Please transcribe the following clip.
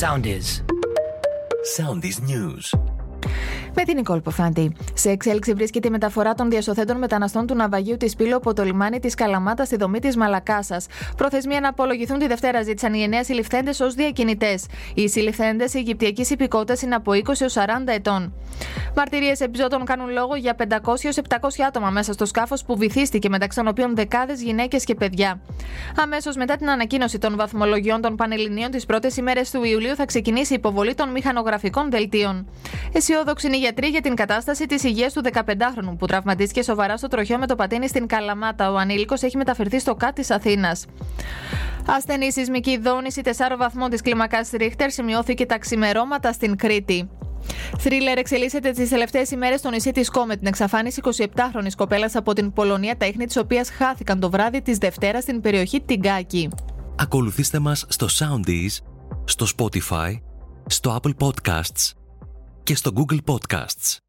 Soundies. Soundies News. Με την Νικόλ Ποφάντη. Σε εξέλιξη βρίσκεται η μεταφορά των διασωθέντων μεταναστών του ναυαγίου της Πύλου από το λιμάνι της Καλαμάτα στη δομή της Μαλακάσας. Προθεσμία να απολογηθούν τη Δευτέρα ζήτησαν οι εννέα συλληφθέντες ως διακινητές. Οι συλληφθέντες Αιγυπτιακής υπηκότητας είναι από 20 έως 40 ετών. Μαρτυρίες επιζώτων κάνουν λόγο για 500 έως 700 άτομα μέσα στο σκάφος που βυθίστηκε, μεταξύ των οποίων δεκάδες γυναίκες και παιδιά. Αμέσως μετά την ανακοίνωση των βαθμολογιών των Πανελληνίων τις πρώτες ημέρες του Ιουλίου θα ξεκινήσει η υποβολή των μηχανογραφικών δελτίων. Αισιόδοξη είναι η γιατροί για την κατάσταση της υγείας του 15χρονου που τραυματίστηκε σοβαρά στο τροχιό με το πατίνι στην Καλαμάτα. Ο ανήλικος έχει μεταφερθεί στο ΚΑΤ της Αθήνας. Ασθενή σεισμική δόνηση 4 βαθμών της κλίμακας Ρίχτερ σημειώθηκε τα ξημερώματα στην Κρήτη. Θρίλερ εξελίσσεται τις τελευταίες ημέρες στο νησί της Κό με την εξαφάνιση 27χρονη κοπέλας από την Πολωνία, τα ίχνη της οποίας χάθηκαν το βράδυ της Δευτέρας στην περιοχή Τιγκάκη. Ακολουθήστε μας στο Soundees, στο Spotify, στο Apple Podcasts και στο Google Podcasts.